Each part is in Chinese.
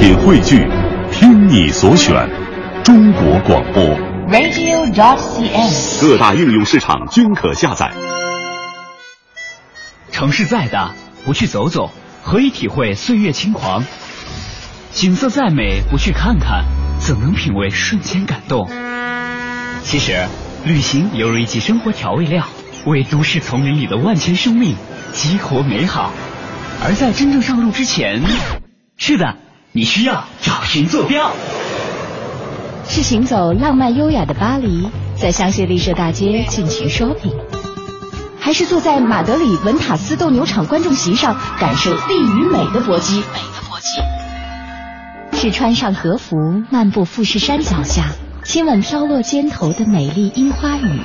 品汇聚，听你所选，中国广播。radio.dot.cn，。各大应用市场均可下载。城市再大，不去走走，何以体会岁月轻狂？景色再美，不去看看，怎能品味瞬间感动？其实，旅行犹如一剂生活调味料，为都市丛林里的万千生命激活美好。而在真正上路之前，是的，你需要找寻坐标。是行走浪漫优雅的巴黎，在香榭丽舍大街尽情 shopping，还是坐在马德里文塔斯斗牛场观众席上感受地与美的搏击？美的搏击。是穿上和服漫步富士山脚下，亲吻飘落肩头的美丽樱花雨，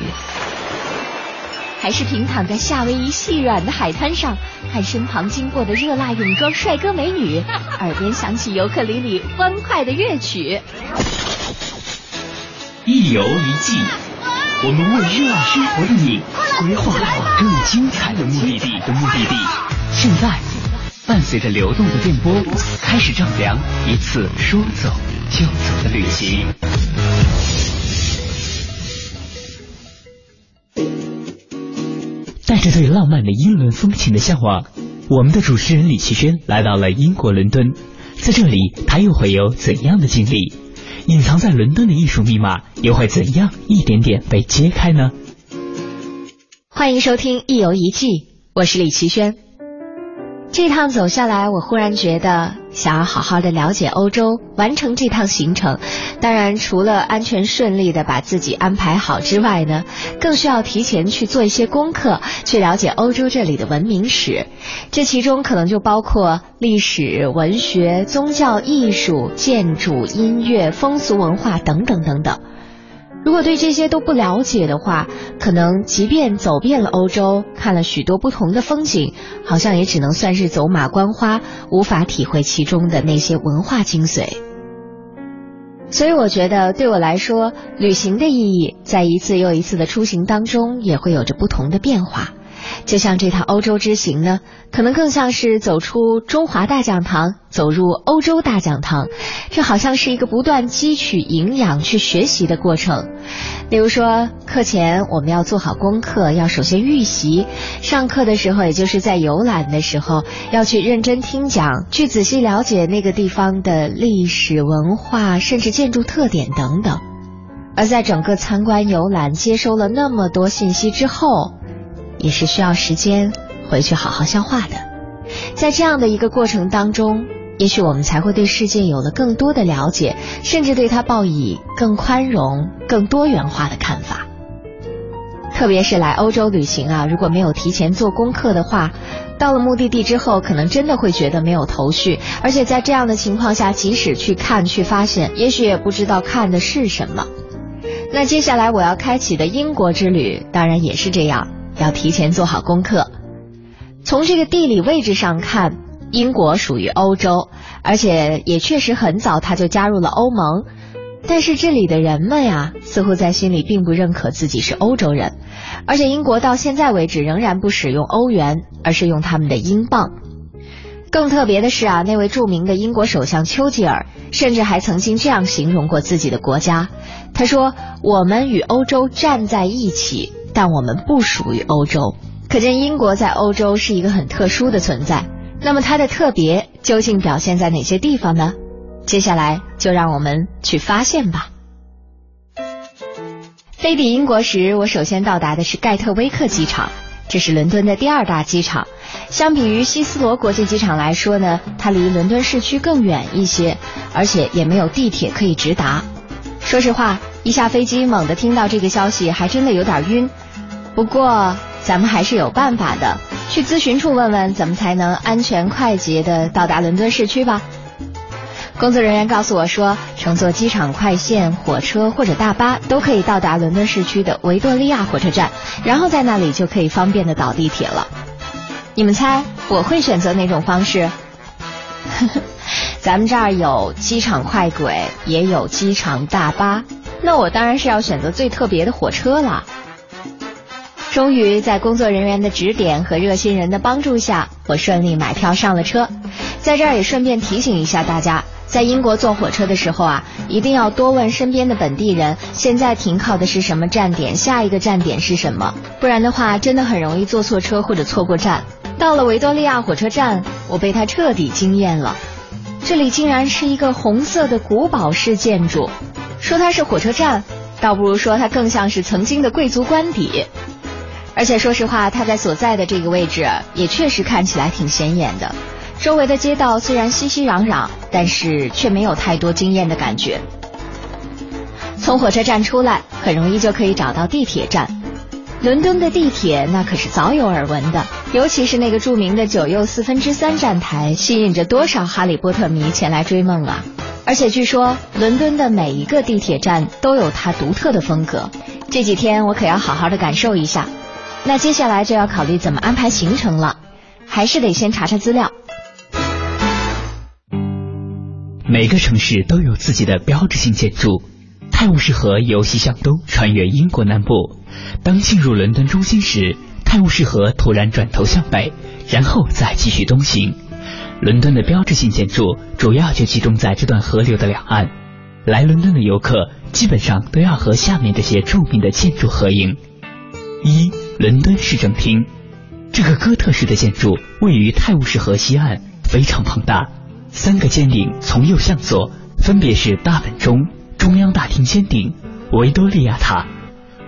还是平躺在夏威夷细软的海滩上，看身旁经过的热辣泳装帅哥美女，耳边响起尤克里里欢快的乐曲。一游一季，我们为热爱生活的你规划好更精彩的目的地的目的地。现在，伴随着流动的电波，开始丈量一次说走就走的旅行。着对浪漫的英伦风情的向往，我们的主持人李奇轩来到了英国伦敦，在这里，他又会有怎样的经历？隐藏在伦敦的艺术密码又会怎样一点点被揭开呢？欢迎收听《一游一记》，我是李奇轩。这趟走下来，我忽然觉得想要好好的了解欧洲，完成这趟行程。当然，除了安全顺利的把自己安排好之外呢，更需要提前去做一些功课，去了解欧洲这里的文明史。这其中可能就包括历史、文学、宗教、艺术、建筑、音乐、风俗文化等等等等。如果对这些都不了解的话，可能即便走遍了欧洲，看了许多不同的风景，好像也只能算是走马观花，无法体会其中的那些文化精髓。所以我觉得，对我来说，旅行的意义在一次又一次的出行当中，也会有着不同的变化。就像这趟欧洲之行呢，可能更像是走出中华大讲堂，走入欧洲大讲堂。这好像是一个不断汲取营养、去学习的过程。例如说，课前我们要做好功课，要首先预习；上课的时候，也就是在游览的时候，要去认真听讲，去仔细了解那个地方的历史文化，甚至建筑特点等等。而在整个参观游览接收了那么多信息之后，也是需要时间回去好好消化的。在这样的一个过程当中，也许我们才会对世界有了更多的了解，甚至对它抱以更宽容、更多元化的看法。特别是来欧洲旅行啊，如果没有提前做功课的话，到了目的地之后，可能真的会觉得没有头绪。而且在这样的情况下，即使去看、去发现，也许也不知道看的是什么。那接下来我要开启的英国之旅，当然也是这样。要提前做好功课。从这个地理位置上看，英国属于欧洲，而且也确实很早他就加入了欧盟。但是这里的人们呀，似乎在心里并不认可自己是欧洲人，而且英国到现在为止仍然不使用欧元，而是用他们的英镑。更特别的是啊，那位著名的英国首相丘吉尔甚至还曾经这样形容过自己的国家，他说：“我们与欧洲站在一起。”但我们不属于欧洲，可见英国在欧洲是一个很特殊的存在。那么它的特别究竟表现在哪些地方呢？接下来就让我们去发现吧。飞抵英国时，我首先到达的是盖特威克机场，这是伦敦的第二大机场。相比于希斯罗国际机场来说呢，它离伦敦市区更远一些，而且也没有地铁可以直达。说实话，一下飞机猛地听到这个消息，还真的有点晕。不过，咱们还是有办法的，去咨询处问问怎么才能安全快捷的到达伦敦市区吧。工作人员告诉我说，乘坐机场快线、火车或者大巴都可以到达伦敦市区的维多利亚火车站，然后在那里就可以方便的倒地铁了。你们猜我会选择哪种方式？咱们这儿有机场快轨，也有机场大巴，那我当然是要选择最特别的火车啦。终于在工作人员的指点和热心人的帮助下，我顺利买票上了车。在这儿也顺便提醒一下大家，在英国坐火车的时候啊，一定要多问身边的本地人，现在停靠的是什么站点，下一个站点是什么，不然的话，真的很容易坐错车或者错过站。到了维多利亚火车站，我被它彻底惊艳了。这里竟然是一个红色的古堡式建筑，说它是火车站，倒不如说它更像是曾经的贵族官邸。而且说实话，它在所在的这个位置也确实看起来挺显眼的。周围的街道虽然熙熙攘攘，但是却没有太多惊艳的感觉。从火车站出来，很容易就可以找到地铁站。伦敦的地铁那可是早有耳闻的，尤其是那个著名的九又四分之三站台，吸引着多少哈利波特迷前来追梦啊！而且据说伦敦的每一个地铁站都有它独特的风格。这几天我可要好好的感受一下。那接下来就要考虑怎么安排行程了，还是得先查查资料。每个城市都有自己的标志性建筑。泰晤士河由西向东穿越英国南部，当进入伦敦中心时，泰晤士河突然转头向北，然后再继续东行。伦敦的标志性建筑主要就集中在这段河流的两岸。来伦敦的游客基本上都要和下面这些著名的建筑合影：一、伦敦市政厅，这个哥特式的建筑位于泰晤士河西岸，非常庞大。三个尖顶从右向左，分别是大本钟。中央大厅尖顶，维多利亚塔，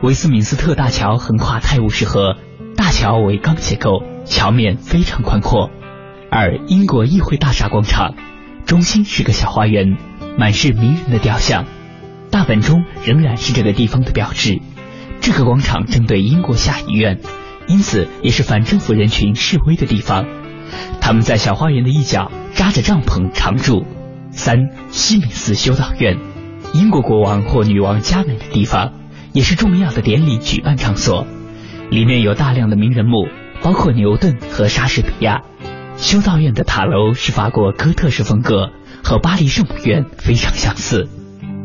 维斯敏斯特大桥横跨泰晤士河，大桥为钢结构，桥面非常宽阔。二，英国议会大厦广场，中心是个小花园，满是迷人的雕像。大本钟仍然是这个地方的标志。这个广场正对英国下议院，因此也是反政府人群示威的地方。他们在小花园的一角扎着帐篷常住。三，西敏寺修道院。英国国王或女王加冕的地方，也是重要的典礼举办场所。里面有大量的名人墓，包括牛顿和莎士比亚。修道院的塔楼是法国哥特式风格，和巴黎圣母院非常相似。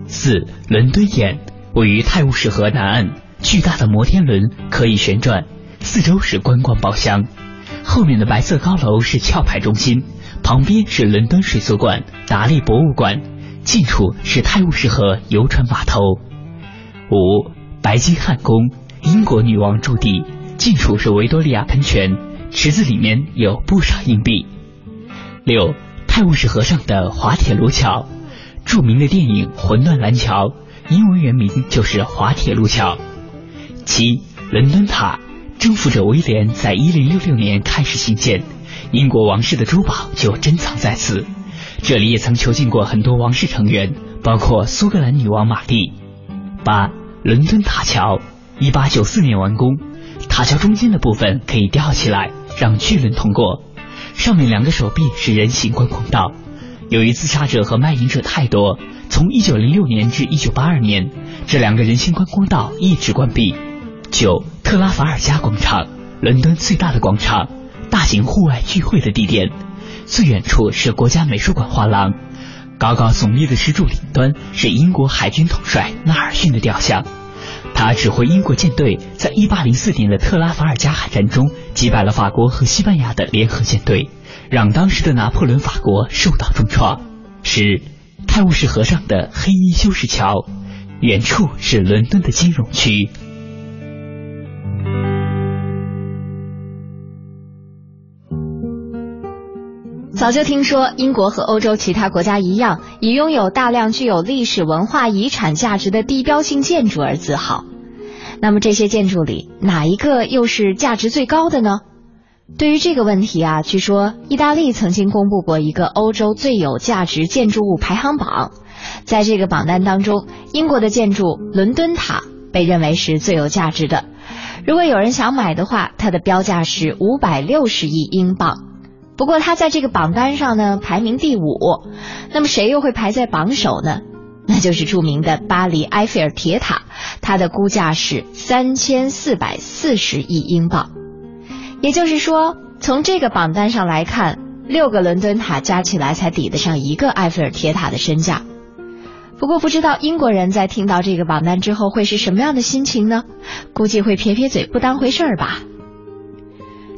四，伦敦眼位于泰晤士河南岸，巨大的摩天轮可以旋转，四周是观光包厢。后面的白色高楼是壳牌中心，旁边是伦敦水族馆、达利博物馆。近处是泰晤士河游船码头。五，白金汉宫，英国女王驻地。近处是维多利亚喷泉，池子里面有不少硬币。六，泰晤士河上的滑铁卢桥，著名的电影《魂断蓝桥》，英文原名就是滑铁卢桥。七，伦敦塔，征服者威廉在一零六六年开始兴建，英国王室的珠宝就珍藏在此。这里也曾囚禁过很多王室成员，包括苏格兰女王玛丽。八，伦敦塔桥，一八九四年完工，塔桥中间的部分可以吊起来，让巨轮通过。上面两个手臂是人行观光道。由于自杀者和卖淫者太多，从一九零六年至一九八二年，这两个人行观光道一直关闭。九，特拉法尔加广场，伦敦最大的广场，大型户外聚会的地点。最远处是国家美术馆画廊，高高耸立的石柱顶端是英国海军统帅纳尔逊的雕像。他指挥英国舰队在1804年的特拉法尔加海战中击败了法国和西班牙的联合舰队，让当时的拿破仑法国受到重创。十，泰晤士河上的黑衣修士桥，远处是伦敦的金融区。早就听说，英国和欧洲其他国家一样，以拥有大量具有历史文化遗产价值的地标性建筑而自豪。那么这些建筑里，哪一个又是价值最高的呢？对于这个问题啊，据说意大利曾经公布过一个欧洲最有价值建筑物排行榜，在这个榜单当中，英国的建筑伦敦塔被认为是最有价值的。如果有人想买的话，它的标价是五百六十亿英镑。不过它在这个榜单上呢排名第五，那么谁又会排在榜首呢？那就是著名的巴黎埃菲尔铁塔，它的估价是三千四百四十亿英镑。也就是说，从这个榜单上来看，六个伦敦塔加起来才抵得上一个埃菲尔铁塔的身价。不过不知道英国人在听到这个榜单之后会是什么样的心情呢？估计会撇撇嘴不当回事儿吧。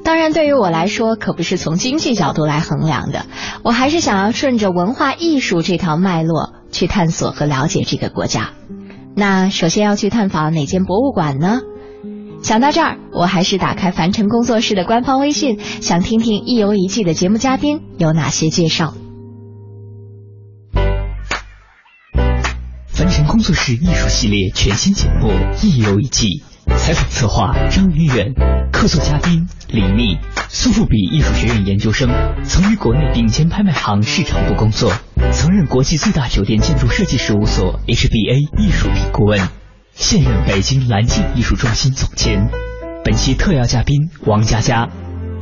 当然，对于我来说，可不是从经济角度来衡量的，我还是想要顺着文化艺术这条脉络去探索和了解这个国家。那首先要去探访哪间博物馆呢？想到这儿，我还是打开凡尘工作室的官方微信，想听听一游一季的节目嘉宾有哪些介绍。凡尘工作室艺术系列全新节目《一游一季》，采访策划张云远，客座嘉宾李密，苏富比艺术学院研究生，曾于国内顶尖拍卖行市场部工作，曾任国际最大酒店建筑设计事务所 HBA 艺术品顾问。现任北京蓝镜艺术中心总监，本期特邀嘉宾王佳佳。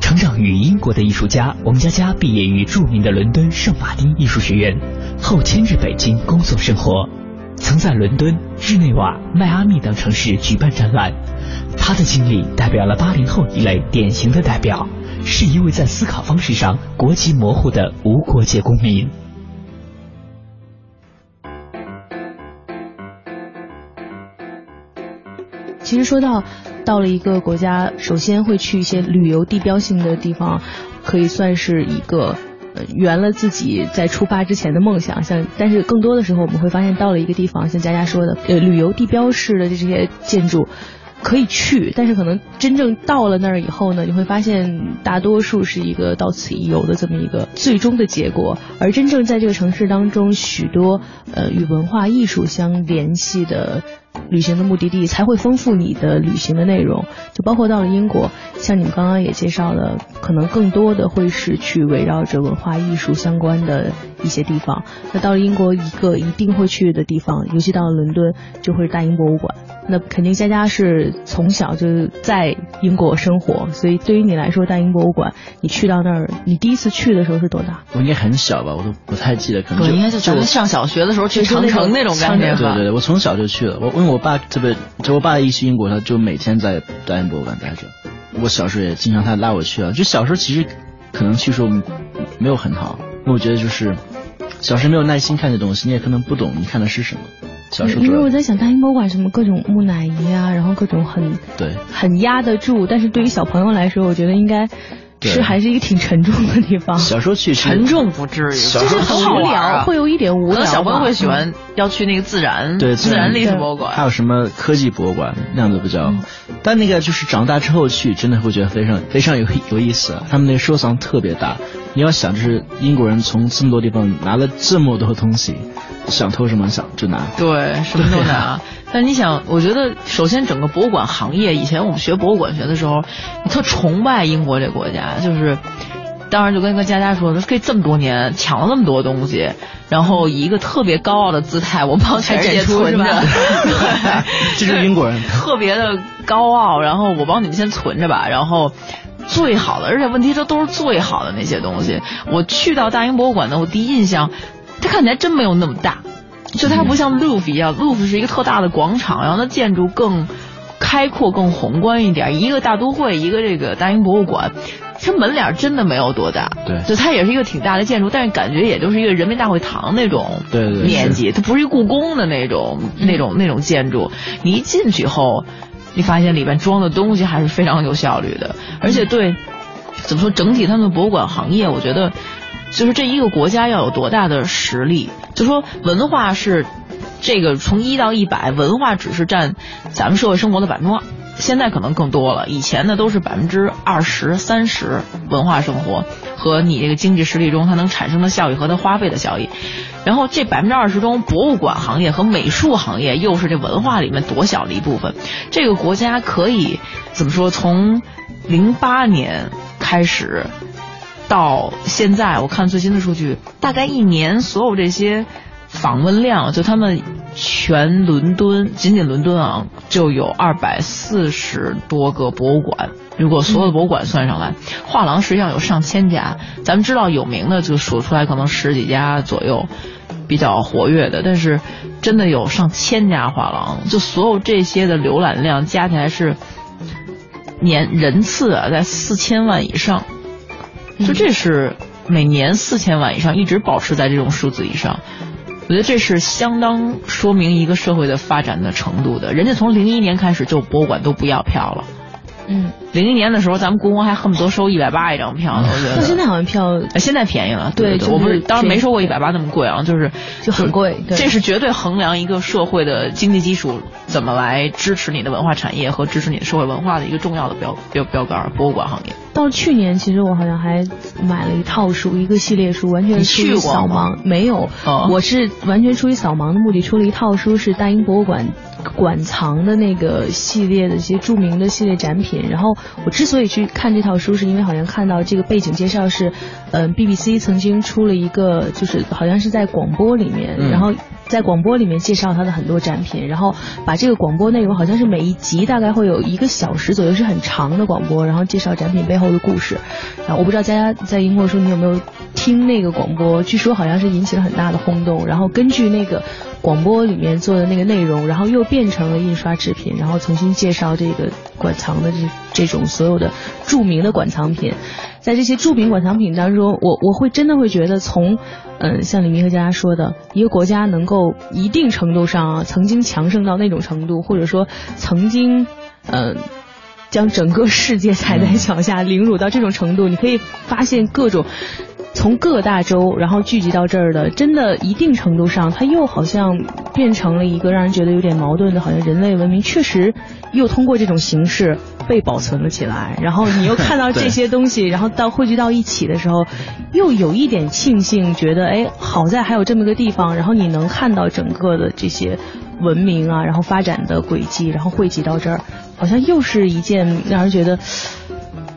成长于英国的艺术家王佳佳毕业于著名的伦敦圣马丁艺术学院，后迁至北京工作生活，曾在伦敦、日内瓦、迈阿密等城市举办展览。他的经历代表了八零后一类典型的代表，是一位在思考方式上国籍模糊的无国界公民。其实说到到了一个国家，首先会去一些旅游地标性的地方，可以算是一个圆了自己在出发之前的梦想。像但是更多的时候，我们会发现到了一个地方，像佳佳说的，呃旅游地标式的这些建筑可以去，但是可能真正到了那儿以后呢，你会发现大多数是一个到此一游的这么一个最终的结果。而真正在这个城市当中，许多呃与文化艺术相联系的。旅行的目的地才会丰富你的旅行的内容，就包括到了英国，像你们刚刚也介绍了，可能更多的会是去围绕着文化艺术相关的一些地方。那到了英国，一个一定会去的地方，尤其到了伦敦，就会是大英博物馆。那肯定佳佳是从小就在英国生活，所以对于你来说，大英博物馆，你去到那儿，你第一次去的时候是多大？我应该很小吧，我都不太记得，可能应该就咱们上小学的时候去长城那种感觉对对对，我从小就去了，我我因为我爸特别，就我爸一去英国，他就每天在大英博物馆待着。我小时候也经常他拉我去啊，就小时候其实可能去时候没有很好，因为我觉得就是小时候没有耐心看这东西，你也可能不懂你看的是什么。小时候因为我在想大英博物馆什么各种木乃伊啊，然后各种很对很压得住，但是对于小朋友来说，我觉得应该是还是一个挺沉重的地方。小时候去沉重不至于，就是很无聊，会有一点无聊。小朋友会喜欢要去那个自然对自然历史博物馆，还有什么科技博物馆那样子比较。但那个就是长大之后去，真的会觉得非常非常有有意思。他们那个收藏特别大，你要想就是英国人从这么多地方拿了这么多东西。想偷什么想就拿，对，什么都拿。但你想，我觉得首先整个博物馆行业，以前我们学博物馆学的时候，你特崇拜英国这国家，就是，当然就跟跟佳佳说，可以这么多年抢了那么多东西，然后以一个特别高傲的姿态，我帮全世界存着，这是英国人，特别的高傲，然后我帮你们先存着吧，然后最好的，而且问题这都是最好的那些东西。我去到大英博物馆呢，我第一印象。它看起来真没有那么大，就它不像 Louvre 一样，Louvre 是一个特大的广场，然后它建筑更开阔、更宏观一点。一个大都会，一个这个大英博物馆，它门脸真的没有多大，对，就它也是一个挺大的建筑，但是感觉也就是一个人民大会堂那种面积，它不是一故宫的那种那种那种建筑。你一进去后，你发现里边装的东西还是非常有效率的，而且对，怎么说整体他们博物馆行业，我觉得。就是这一个国家要有多大的实力？就说文化是这个从一到一百，文化只是占咱们社会生活的百分之二，现在可能更多了。以前呢都是百分之二十三十文化生活和你这个经济实力中它能产生的效益和它花费的效益。然后这百分之二十中，博物馆行业和美术行业又是这文化里面多小的一部分。这个国家可以怎么说？从零八年开始。到现在，我看最新的数据，大概一年所有这些访问量，就他们全伦敦，仅仅伦敦啊，就有二百四十多个博物馆。如果所有的博物馆算上来，画廊实际上有上千家。咱们知道有名的就数出来，可能十几家左右比较活跃的，但是真的有上千家画廊。就所有这些的浏览量加起来是年人次啊，在四千万以上。就这是每年四千万以上，一直保持在这种数字以上，我觉得这是相当说明一个社会的发展的程度的。人家从零一年开始就博物馆都不要票了，嗯，零一年的时候，咱们故宫还恨不得收一百八一张票呢。我觉得，现在好像票现在便宜了。对，我不是当时没收过一百八那么贵啊，就是就很贵。这是绝对衡量一个社会的经济基础怎么来支持你的文化产业和支持你的社会文化的一个重要的标标标杆。博物馆行业。到去年，其实我好像还买了一套书，一个系列书，完全出于扫盲。没有，我是完全出于扫盲的目的，出了一套书，是大英博物馆。馆藏的那个系列的一些著名的系列展品，然后我之所以去看这套书，是因为好像看到这个背景介绍是，嗯，BBC 曾经出了一个，就是好像是在广播里面，然后在广播里面介绍他的很多展品，然后把这个广播内容好像是每一集大概会有一个小时左右，是很长的广播，然后介绍展品背后的故事。然后我不知道佳佳在英国说你有没有听那个广播，据说好像是引起了很大的轰动，然后根据那个。广播里面做的那个内容，然后又变成了印刷制品，然后重新介绍这个馆藏的这这种所有的著名的馆藏品，在这些著名馆藏品当中，我我会真的会觉得，从嗯像李明和佳佳说的，一个国家能够一定程度上啊曾经强盛到那种程度，或者说曾经嗯将整个世界踩在脚下凌辱到这种程度，你可以发现各种。从各大洲，然后聚集到这儿的，真的一定程度上，它又好像变成了一个让人觉得有点矛盾的，好像人类文明确实又通过这种形式被保存了起来。然后你又看到这些东西，然后到汇聚到一起的时候，又有一点庆幸，觉得哎，好在还有这么个地方，然后你能看到整个的这些文明啊，然后发展的轨迹，然后汇集到这儿，好像又是一件让人觉得。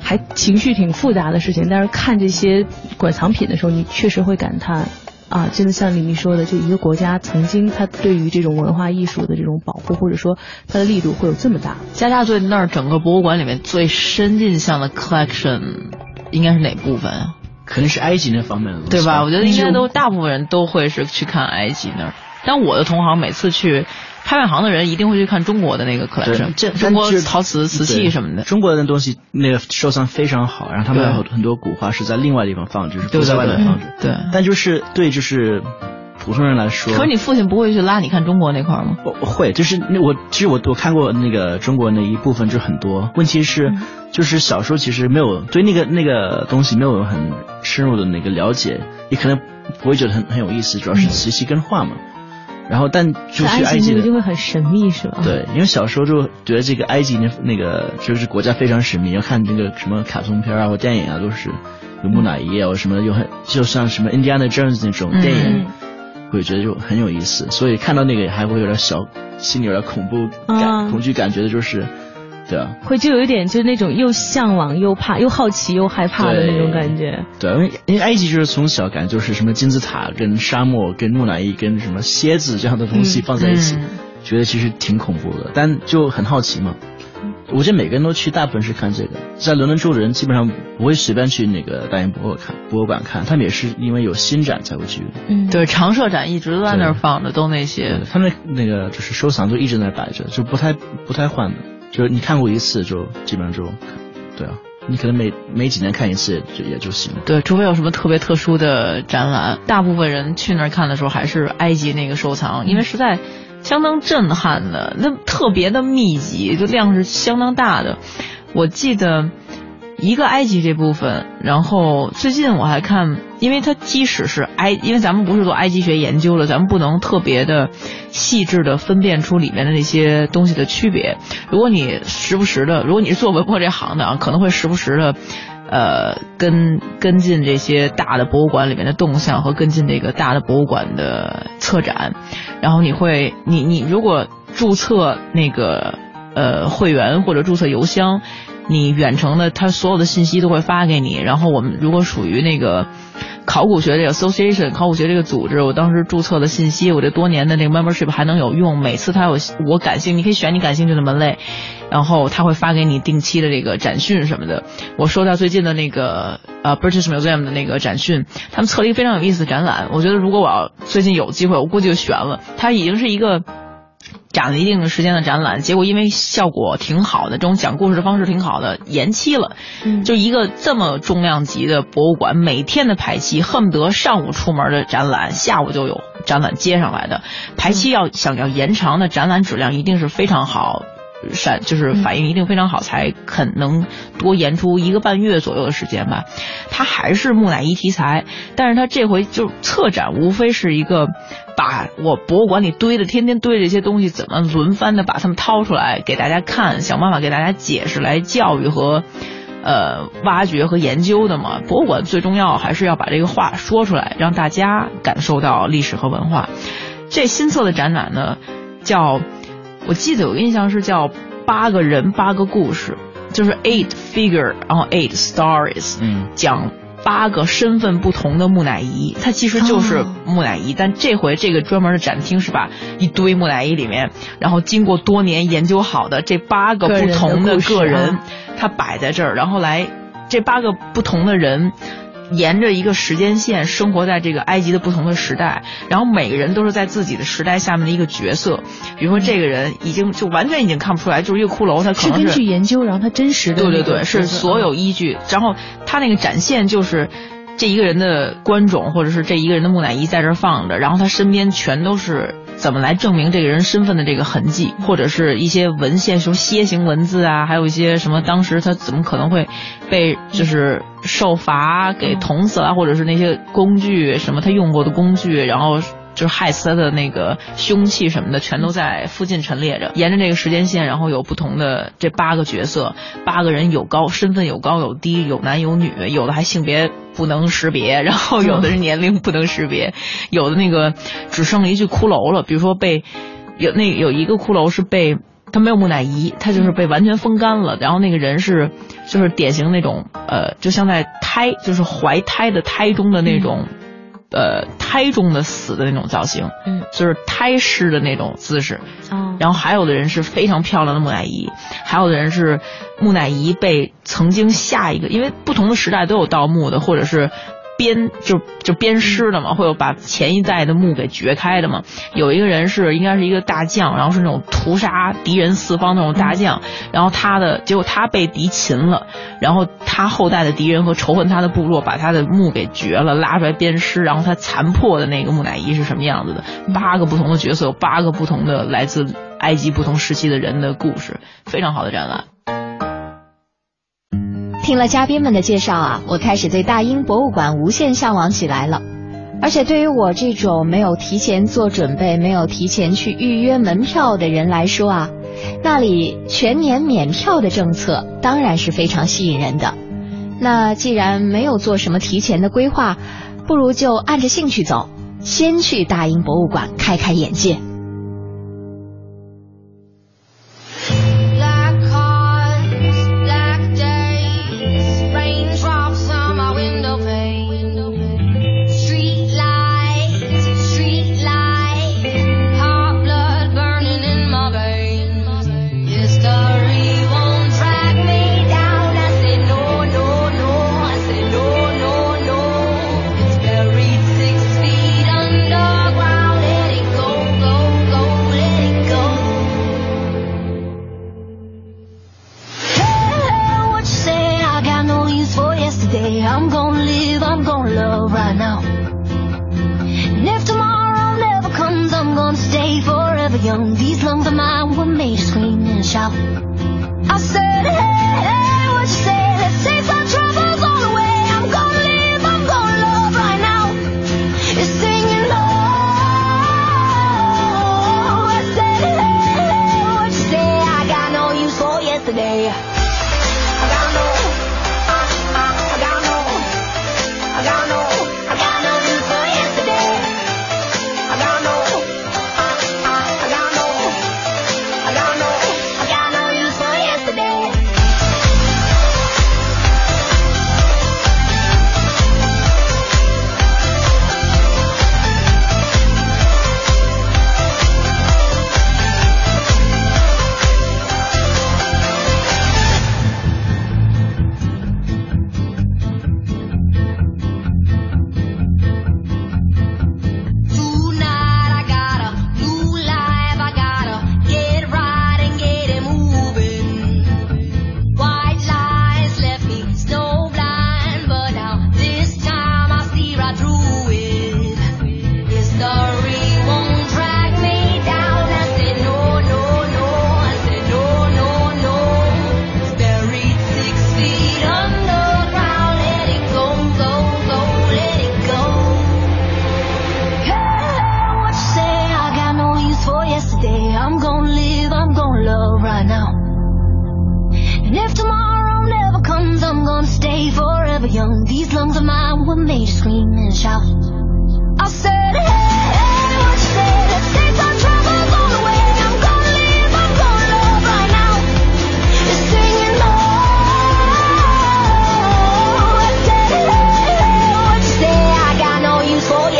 还情绪挺复杂的事情，但是看这些馆藏品的时候，你确实会感叹啊，真的像李密说的，就一个国家曾经它对于这种文化艺术的这种保护，或者说它的力度会有这么大。加大对那儿整个博物馆里面最深印象的 collection 应该是哪部分啊？肯定是埃及那方面的，对吧？我觉得应该都大部分人都会是去看埃及那儿，但我的同行每次去。拍卖行的人一定会去看中国的那个 collection，中国陶瓷、瓷器什么的。中国的东西那个收藏非常好，然后他们有很多古画是在另外地方放置，是不在外面放置。对，但就是对就是普通人来说。可是你父亲不会去拉你看中国那块吗？我会，就是那我其实我我看过那个中国那一部分就很多。问题是，就是小时候其实没有对那个那个东西没有很深入的那个了解，也可能不会觉得很很有意思，主要是瓷器跟画嘛。然后，但就去埃及就会很神秘，是吧？对，因为小时候就觉得这个埃及那那个就是国家非常神秘，要看那个什么卡通片啊或电影啊，都是有木乃伊啊或什么，有很就像什么《Indiana Jones》那种电影，会觉得就很有意思。所以看到那个还会有点小心里有点恐怖感、恐惧感觉的，就是。对啊，会就有一点就是那种又向往又怕又好奇又害怕的那种感觉。对，因为因为埃及就是从小感觉就是什么金字塔跟沙漠跟木乃伊跟什么蝎子这样的东西放在一起，觉得其实挺恐怖的，但就很好奇嘛。我觉得每个人都去，大部分是看这个。在伦敦住的人基本上不会随便去那个大英博物馆博物馆看，他们也是因为有新展才会去。嗯，对，常设展一直都在那儿放着，都那些。他们那个就是收藏就一直在摆着，就不太不太换的。就是你看过一次就基本上就，对啊，你可能每每几年看一次就也就行了。对，除非有什么特别特殊的展览，大部分人去那儿看的时候还是埃及那个收藏，因为实在相当震撼的，那特别的密集，就量是相当大的。我记得。一个埃及这部分，然后最近我还看，因为它即使是埃，因为咱们不是做埃及学研究的，咱们不能特别的细致的分辨出里面的那些东西的区别。如果你时不时的，如果你是做文博这行的啊，可能会时不时的，呃，跟跟进这些大的博物馆里面的动向和跟进这个大的博物馆的策展，然后你会，你你如果注册那个呃会员或者注册邮箱。你远程的，他所有的信息都会发给你。然后我们如果属于那个考古学这个 association 考古学这个组织，我当时注册的信息，我这多年的那个 membership 还能有用。每次他有我感兴，你可以选你感兴趣的门类，然后他会发给你定期的这个展讯什么的。我收到最近的那个呃 British Museum 的那个展讯，他们测了一个非常有意思的展览。我觉得如果我要最近有机会，我估计就选了。它已经是一个。展了一定的时间的展览，结果因为效果挺好的，这种讲故事的方式挺好的，延期了。嗯，就一个这么重量级的博物馆，每天的排期恨不得上午出门的展览，下午就有展览接上来的。排期要想要延长的展览质量一定是非常好，闪就是反应一定非常好，才肯能多延出一个半月左右的时间吧。它还是木乃伊题材，但是它这回就策展无非是一个把我博物馆里堆的天天堆这些东西怎么轮番的把它们掏出来给大家看，想办法给大家解释来教育和呃挖掘和研究的嘛。博物馆最重要还是要把这个话说出来，让大家感受到历史和文化。这新策的展览呢，叫。我记得有印象是叫八个人八个故事，就是 eight figure，然后 eight stories，嗯，讲八个身份不同的木乃伊，它其实就是木乃伊，但这回这个专门的展厅是把一堆木乃伊里面，然后经过多年研究好的这八个不同的个人，他摆在这儿，然后来这八个不同的人。沿着一个时间线生活在这个埃及的不同的时代，然后每个人都是在自己的时代下面的一个角色。比如说，这个人已经就完全已经看不出来，就是一个骷髅，他可能是根据研究，然后他真实的对对对，是所有依据。然后他那个展现就是这一个人的观众，或者是这一个人的木乃伊在这放着，然后他身边全都是。怎么来证明这个人身份的这个痕迹，或者是一些文献，什么楔形文字啊，还有一些什么当时他怎么可能会被就是受罚给捅死了，或者是那些工具什么他用过的工具，然后。就是害死他的那个凶器什么的，全都在附近陈列着。沿着这个时间线，然后有不同的这八个角色，八个人有高身份，有高有低，有男有女，有的还性别不能识别，然后有的是年龄不能识别，有的那个只剩了一具骷髅了。比如说被有那有一个骷髅是被他没有木乃伊，他就是被完全风干了。然后那个人是就是典型那种呃，就像在胎就是怀胎的胎中的那种。呃，胎中的死的那种造型，嗯，就是胎尸的那种姿势，哦，然后还有的人是非常漂亮的木乃伊，还有的人是木乃伊被曾经下一个，因为不同的时代都有盗墓的，或者是。鞭就就鞭尸的嘛，会有把前一代的墓给掘开的嘛。有一个人是应该是一个大将，然后是那种屠杀敌人四方那种大将，然后他的结果他被敌擒了，然后他后代的敌人和仇恨他的部落把他的墓给掘了，拉出来鞭尸，然后他残破的那个木乃伊是什么样子的？八个不同的角色，有八个不同的来自埃及不同时期的人的故事，非常好的展览。听了嘉宾们的介绍啊，我开始对大英博物馆无限向往起来了。而且对于我这种没有提前做准备、没有提前去预约门票的人来说啊，那里全年免票的政策当然是非常吸引人的。那既然没有做什么提前的规划，不如就按着兴趣走，先去大英博物馆开开眼界。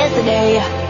Yesterday.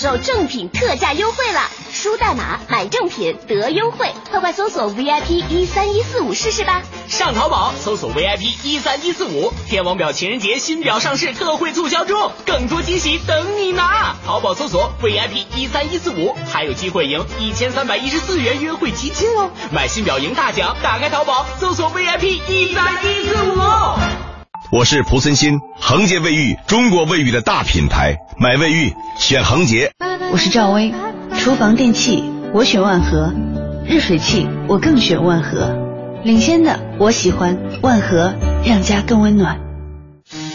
受正品特价优惠了。输代码买正品得优惠，快快搜索 VIP 一三一四五试试吧。上淘宝搜索 VIP 一三一四五，天王表情人节新表上市，特惠促销中，更多惊喜等你拿。淘宝搜索 VIP 一三一四五，还有机会赢一千三百一十四元约会基金哦！买新表赢大奖，打开淘宝搜索 VIP 一三一四五。我是蒲森新，恒洁卫浴，中国卫浴的大品牌，买卫浴选恒洁。我是赵薇，厨房电器我选万和，热水器我更选万和，领先的我喜欢万和，让家更温暖。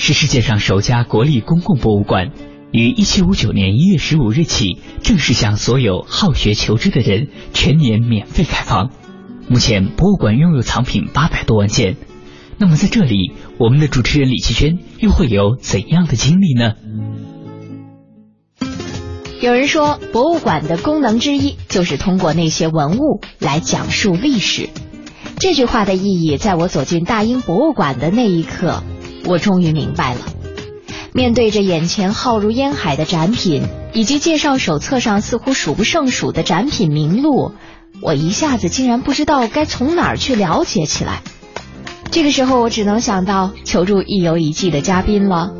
是世界上首家国立公共博物馆，于一七五九年一月十五日起正式向所有好学求知的人全年免费开放。目前博物馆拥有藏品八百多万件。那么在这里，我们的主持人李奇轩又会有怎样的经历呢？有人说，博物馆的功能之一就是通过那些文物来讲述历史。这句话的意义，在我走进大英博物馆的那一刻。我终于明白了，面对着眼前浩如烟海的展品，以及介绍手册上似乎数不胜数的展品名录，我一下子竟然不知道该从哪儿去了解起来。这个时候，我只能想到求助一游一季的嘉宾了。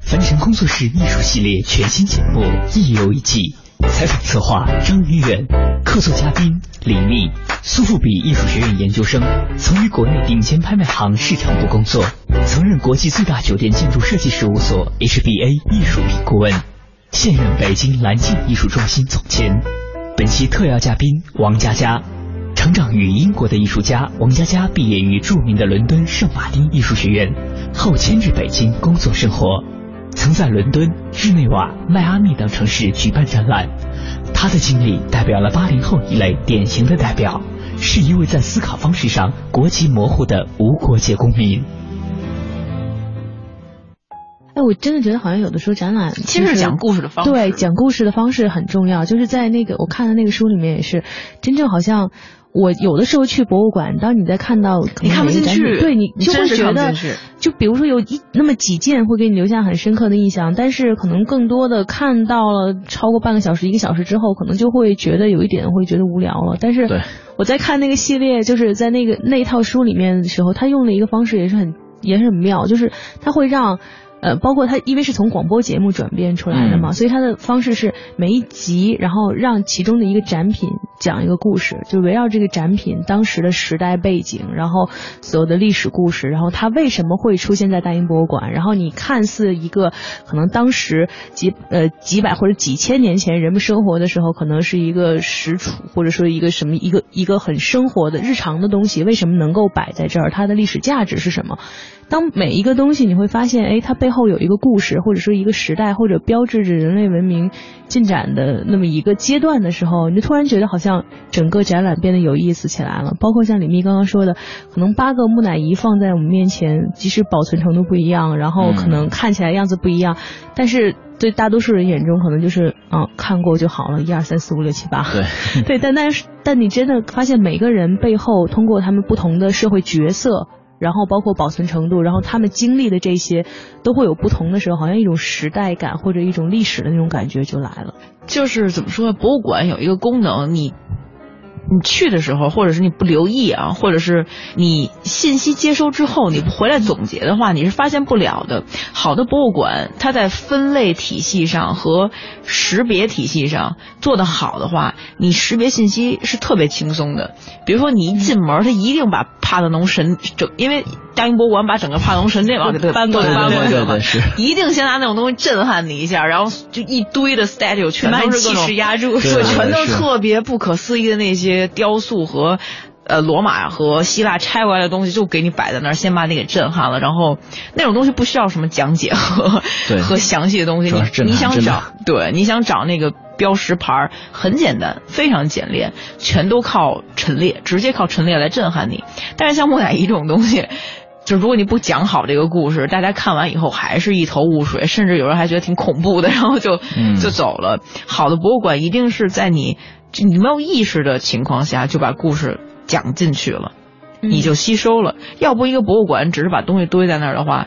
凡尘工作室艺术系列全新节目《一游一季》，采访策划张云远，客座嘉宾李丽。苏富比艺术学院研究生，曾于国内顶尖拍卖行市场部工作，曾任国际最大酒店建筑设计事务所 HBA 艺术品顾问，现任北京蓝镜艺术中心总监。本期特邀嘉宾王佳佳，成长于英国的艺术家王佳佳毕业于著名的伦敦圣马丁艺术学院，后迁至北京工作生活，曾在伦敦、日内瓦、迈阿密等城市举办展览。他的经历代表了八零后一类典型的代表，是一位在思考方式上国籍模糊的无国界公民。哎，我真的觉得好像有的时候展览其实讲故事的方式，对讲故事的方式很重要。就是在那个我看的那个书里面也是，真正好像。我有的时候去博物馆，当你在看到你看不进去，对你就会觉得，就比如说有一那么几件会给你留下很深刻的印象，但是可能更多的看到了超过半个小时、一个小时之后，可能就会觉得有一点会觉得无聊了。但是我在看那个系列，就是在那个那一套书里面的时候，他用了一个方式也是很也是很妙，就是他会让呃，包括它因为是从广播节目转变出来的嘛，所以它的方式是每一集，然后让其中的一个展品讲一个故事，就围绕这个展品当时的时代背景，然后所有的历史故事，然后它为什么会出现在大英博物馆，然后你看似一个可能当时几呃几百或者几千年前人们生活的时候，可能是一个实处或者说一个什么一个一个很生活的日常的东西，为什么能够摆在这儿？它的历史价值是什么？当每一个东西你会发现，哎，它背后有一个故事，或者说一个时代，或者标志着人类文明进展的那么一个阶段的时候，你就突然觉得好像整个展览变得有意思起来了。包括像李密刚刚说的，可能八个木乃伊放在我们面前，即使保存程度不一样，然后可能看起来样子不一样，但是对大多数人眼中可能就是啊看过就好了，一二三四五六七八。对对，但但是但你真的发现每个人背后通过他们不同的社会角色。然后包括保存程度，然后他们经历的这些都会有不同的时候，好像一种时代感或者一种历史的那种感觉就来了。就是怎么说呢，博物馆有一个功能，你你去的时候，或者是你不留意啊，或者是你信息接收之后，你不回来总结的话，你是发现不了的。好的博物馆，它在分类体系上和识别体系上做得好的话，你识别信息是特别轻松的。比如说你一进门，它一定把帕特农神整，因为大英博物馆把整个帕特农神殿往给它搬过来，搬过去了嘛，一定先拿那种东西震撼你一下，然后就一堆的 statue 全都是气势压住，对，全都特别不可思议的那些雕塑和。呃，罗马和希腊拆过来的东西就给你摆在那儿，先把你给震撼了。然后那种东西不需要什么讲解和 和详细的东西，你你想找对你想找那个标识牌很简单，非常简练，全都靠陈列，直接靠陈列来震撼你。但是像木乃伊这种东西，就如果你不讲好这个故事，大家看完以后还是一头雾水，甚至有人还觉得挺恐怖的，然后就就走了。好的博物馆一定是在你你没有意识的情况下就把故事。讲进去了，你就吸收了。要不一个博物馆只是把东西堆在那儿的话，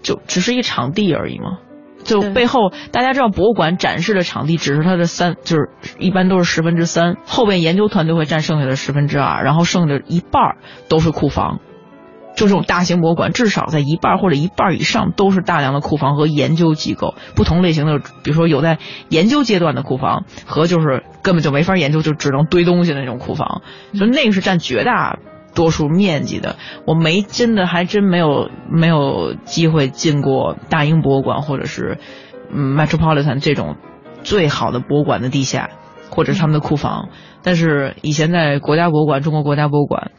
就只是一场地而已嘛。就背后大家知道，博物馆展示的场地只是它的三，就是一般都是十分之三，后边研究团队会占剩下的十分之二，然后剩下的一半都是库房。就这种大型博物馆，至少在一半或者一半以上都是大量的库房和研究机构，不同类型的，比如说有在研究阶段的库房和就是根本就没法研究，就只能堆东西的那种库房，就那个是占绝大多数面积的。我没真的还真没有没有机会进过大英博物馆或者是嗯 Metropolitan 这种最好的博物馆的地下或者是他们的库房，但是以前在国家博物馆、中国国家博物馆。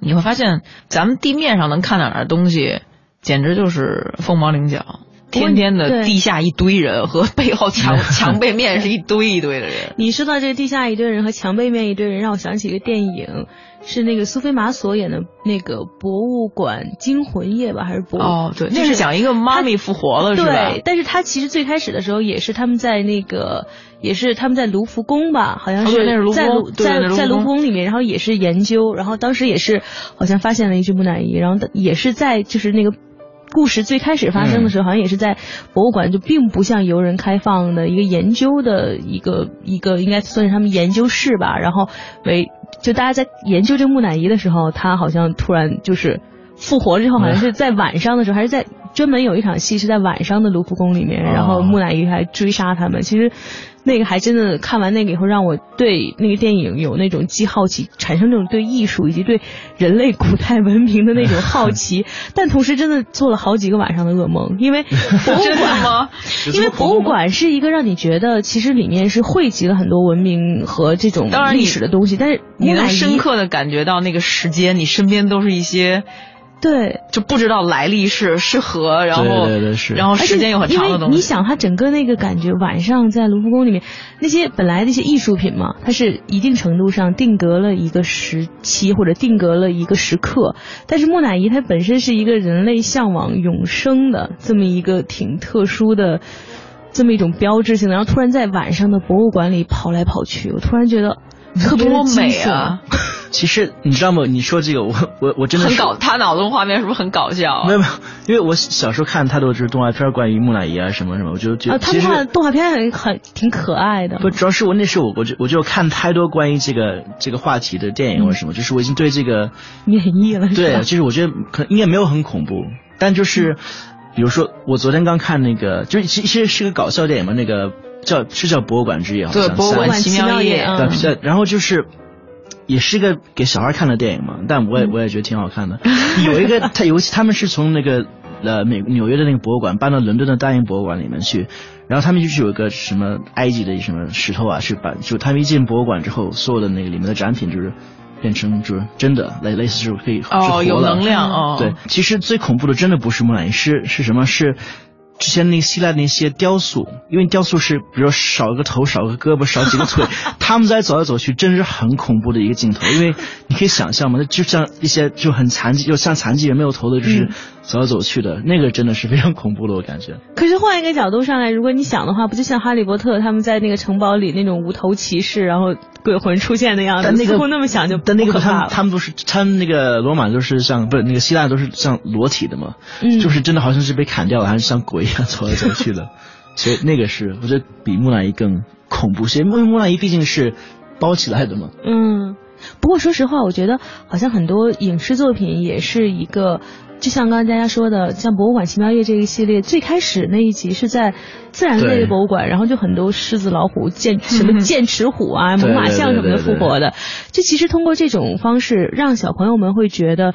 你会发现，咱们地面上能看到的东西，简直就是凤毛麟角。天天的地下一堆人和背后墙 墙背面是一堆一堆的人。你说到这地下一堆人和墙背面一堆人，让我想起一个电影，是那个苏菲玛索演的那个《博物馆惊魂夜》吧？还是博物？哦，对，那是讲一个妈咪复活了，是吧？对，但是他其实最开始的时候也是他们在那个。也是他们在卢浮宫吧，好像是在卢在在卢浮宫。里面，然后也是研究，然后当时也是好像发现了一具木乃伊，然后也是在就是那个故事最开始发生的时候，好像也是在博物馆，就并不像游人开放的一个研究的一个一个应该算是他们研究室吧，然后为就大家在研究这木乃伊的时候，他好像突然就是复活了之后，好像是在晚上的时候，还是在专门有一场戏是在晚上的卢浮宫里面，然后木乃伊还追杀他们，其实。那个还真的看完那个以后，让我对那个电影有那种既好奇，产生那种对艺术以及对人类古代文明的那种好奇，但同时真的做了好几个晚上的噩梦，因为博物馆吗？因为 博物馆是一个让你觉得其实里面是汇集了很多文明和这种历史的东西，但是你能深刻的感觉到那个时间，你身边都是一些。对，就不知道来历是是何，然后对对是，然后时间又很长的东西。你想，它整个那个感觉，晚上在卢浮宫里面，那些本来那些艺术品嘛，它是一定程度上定格了一个时期或者定格了一个时刻。但是木乃伊它本身是一个人类向往永生的这么一个挺特殊的，这么一种标志性的。然后突然在晚上的博物馆里跑来跑去，我突然觉得。特别美啊！其实你知道吗？你说这个，我我我 真的很搞，他脑中画面是不是很搞笑？没有没有，因为我小时候看太多就是动画片，关于木乃伊啊什么什么，我就觉得他画动画片很很挺可爱的。不，主要是我那时候我我就我就看太多关于这个这个话题的电影或者什么，就是我已经对这个免疫了。对，就是我觉得可应该没有很恐怖，但就是。比如说我昨天刚看那个，就是其实是个搞笑电影嘛，那个叫是叫《博物馆之夜》，好像对，博物馆奇妙夜，对，然后就是。也是个给小孩看的电影嘛，但我也我也觉得挺好看的。有一个他尤其他们是从那个呃美纽约的那个博物馆搬到伦敦的大英博物馆里面去，然后他们就是有一个什么埃及的什么石头啊，是把就他们一进博物馆之后，所有的那个里面的展品就是变成就是真的类类似就是可以哦有能量哦。对，其实最恐怖的真的不是木乃伊，是是什么是？之前那希腊那些雕塑，因为雕塑是，比如少一个头、少个胳膊、少几个腿，他们在走来走去，真是很恐怖的一个镜头。因为你可以想象嘛，那就像一些就很残疾，就像残疾人没有头的，就是走来走去的，那个真的是非常恐怖的，我感觉。可是换一个角度上来，如果你想的话，不就像哈利波特他们在那个城堡里那种无头骑士，然后鬼魂出现的样子？但那个那么想就但那个他们们他们都是他们那个罗马都是像不是那个希腊都是像裸体的嘛，嗯，就是真的好像是被砍掉了，还是像鬼一样走来走去。的，所以那个是我觉得比木乃伊更恐怖些，因为木乃伊毕竟是包起来的嘛。嗯，不过说实话，我觉得好像很多影视作品也是一个，就像刚才大家说的，像《博物馆奇妙夜》这一系列，最开始那一集是在自然类博物馆，然后就很多狮子、老虎、剑什么剑齿虎啊、猛犸象什么的复活的，就其实通过这种方式，让小朋友们会觉得。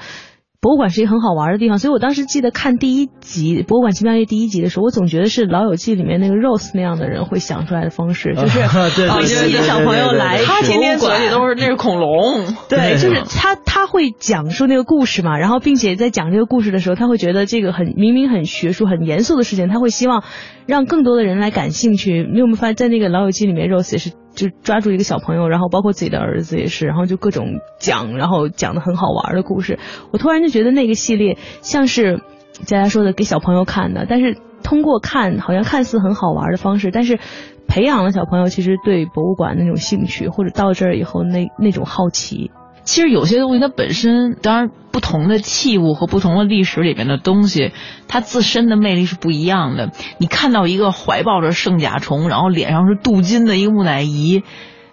博物馆是一个很好玩的地方，所以我当时记得看第一集《博物馆奇妙夜》第一集的时候，我总觉得是《老友记》里面那个 Rose 那样的人会想出来的方式，就是吸引小朋友来。他天天嘴里都是那是恐龙，对，就是他他会讲述那个故事嘛，然后并且在讲这个故事的时候，他会觉得这个很明明很学术、很严肃的事情，他会希望让更多的人来感兴趣。你有没有发现，在那个《老友记》里面，Rose 也是。就抓住一个小朋友，然后包括自己的儿子也是，然后就各种讲，然后讲的很好玩的故事。我突然就觉得那个系列像是佳佳说的给小朋友看的，但是通过看好像看似很好玩的方式，但是培养了小朋友其实对博物馆那种兴趣，或者到这儿以后那那种好奇。其实有些东西它本身，当然不同的器物和不同的历史里面的东西，它自身的魅力是不一样的。你看到一个怀抱着圣甲虫，然后脸上是镀金的一个木乃伊，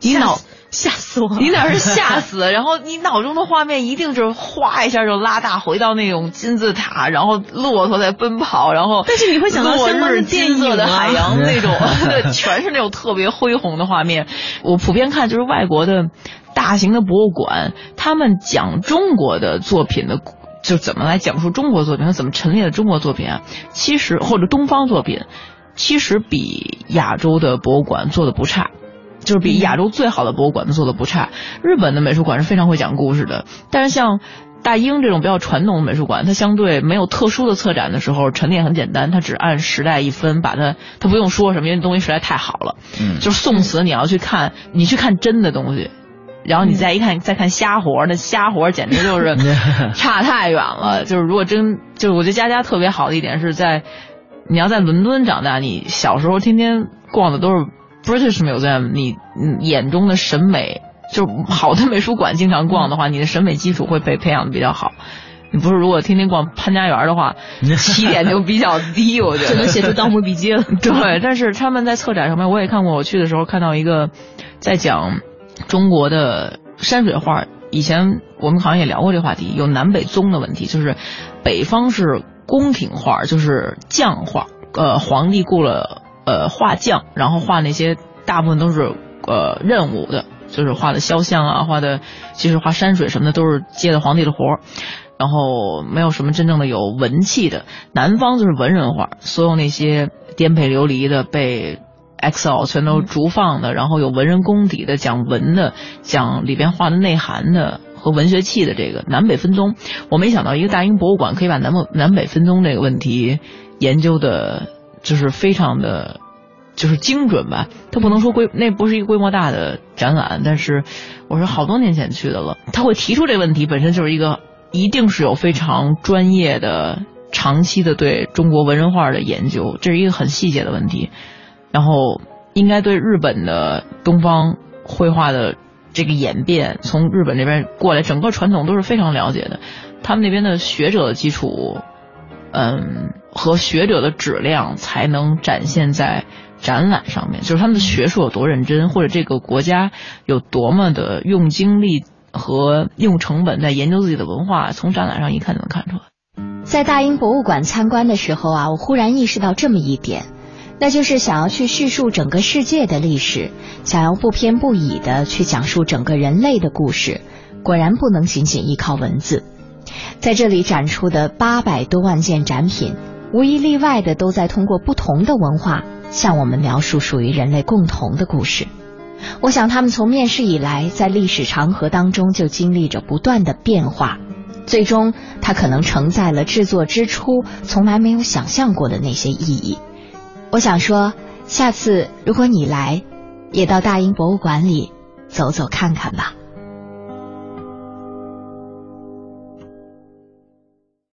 你脑吓死我！你哪是吓死？然后你脑中的画面一定就是哗一下就拉大，回到那种金字塔，然后骆驼在奔跑，然后但是你会想到落日金色的海洋 那种，对，全是那种特别恢宏的画面。我普遍看就是外国的。大型的博物馆，他们讲中国的作品的，就怎么来讲述中国作品和怎么陈列的中国作品啊？其实或者东方作品，其实比亚洲的博物馆做的不差，就是比亚洲最好的博物馆都做的不差。日本的美术馆是非常会讲故事的，但是像大英这种比较传统的美术馆，它相对没有特殊的策展的时候，陈列很简单，它只按时代一分，把它它不用说什么，因为东西实在太好了。嗯，就是宋词，你要去看，你去看真的东西。然后你再一看，再看瞎活，那瞎活简直就是 差太远了。就是如果真，就是我觉得佳佳特别好的一点是在，你要在伦敦长大，你小时候天天逛的都是 British Museum，你眼中的审美，就是好的美术馆经常逛的话，你的审美基础会被培养的比较好。你不是如果天天逛潘家园的话，起点就比较低，我觉得。就能写出《盗墓笔记》了。对，但是他们在策展上面，我也看过，我去的时候看到一个在讲。中国的山水画，以前我们好像也聊过这话题，有南北宗的问题，就是北方是宫廷画，就是匠画，呃，皇帝雇了呃画匠，然后画那些大部分都是呃任务的，就是画的肖像啊，画的其实画山水什么的都是接的皇帝的活儿，然后没有什么真正的有文气的。南方就是文人画，所有那些颠沛流离的被。Excel 全都逐放的，然后有文人功底的，讲文的，讲里边画的内涵的和文学气的这个南北分宗。我没想到一个大英博物馆可以把南北南北分宗这个问题研究的，就是非常的，就是精准吧。他不能说规那不是一个规模大的展览，但是我是好多年前去的了。他会提出这个问题，本身就是一个一定是有非常专业的、长期的对中国文人画的研究，这是一个很细节的问题。然后应该对日本的东方绘画的这个演变，从日本这边过来，整个传统都是非常了解的。他们那边的学者的基础，嗯，和学者的质量才能展现在展览上面。就是他们的学术有多认真，或者这个国家有多么的用精力和用成本在研究自己的文化，从展览上一看就能看出来。在大英博物馆参观的时候啊，我忽然意识到这么一点，那就是想要去叙述整个世界的历史，想要不偏不倚的去讲述整个人类的故事，果然不能仅仅依靠文字。在这里展出的八百多万件展品，无一例外的都在通过不同的文化向我们描述属于人类共同的故事。我想，他们从面世以来，在历史长河当中就经历着不断的变化，最终，它可能承载了制作之初从来没有想象过的那些意义。我想说，下次如果你来，也到大英博物馆里走走看看吧。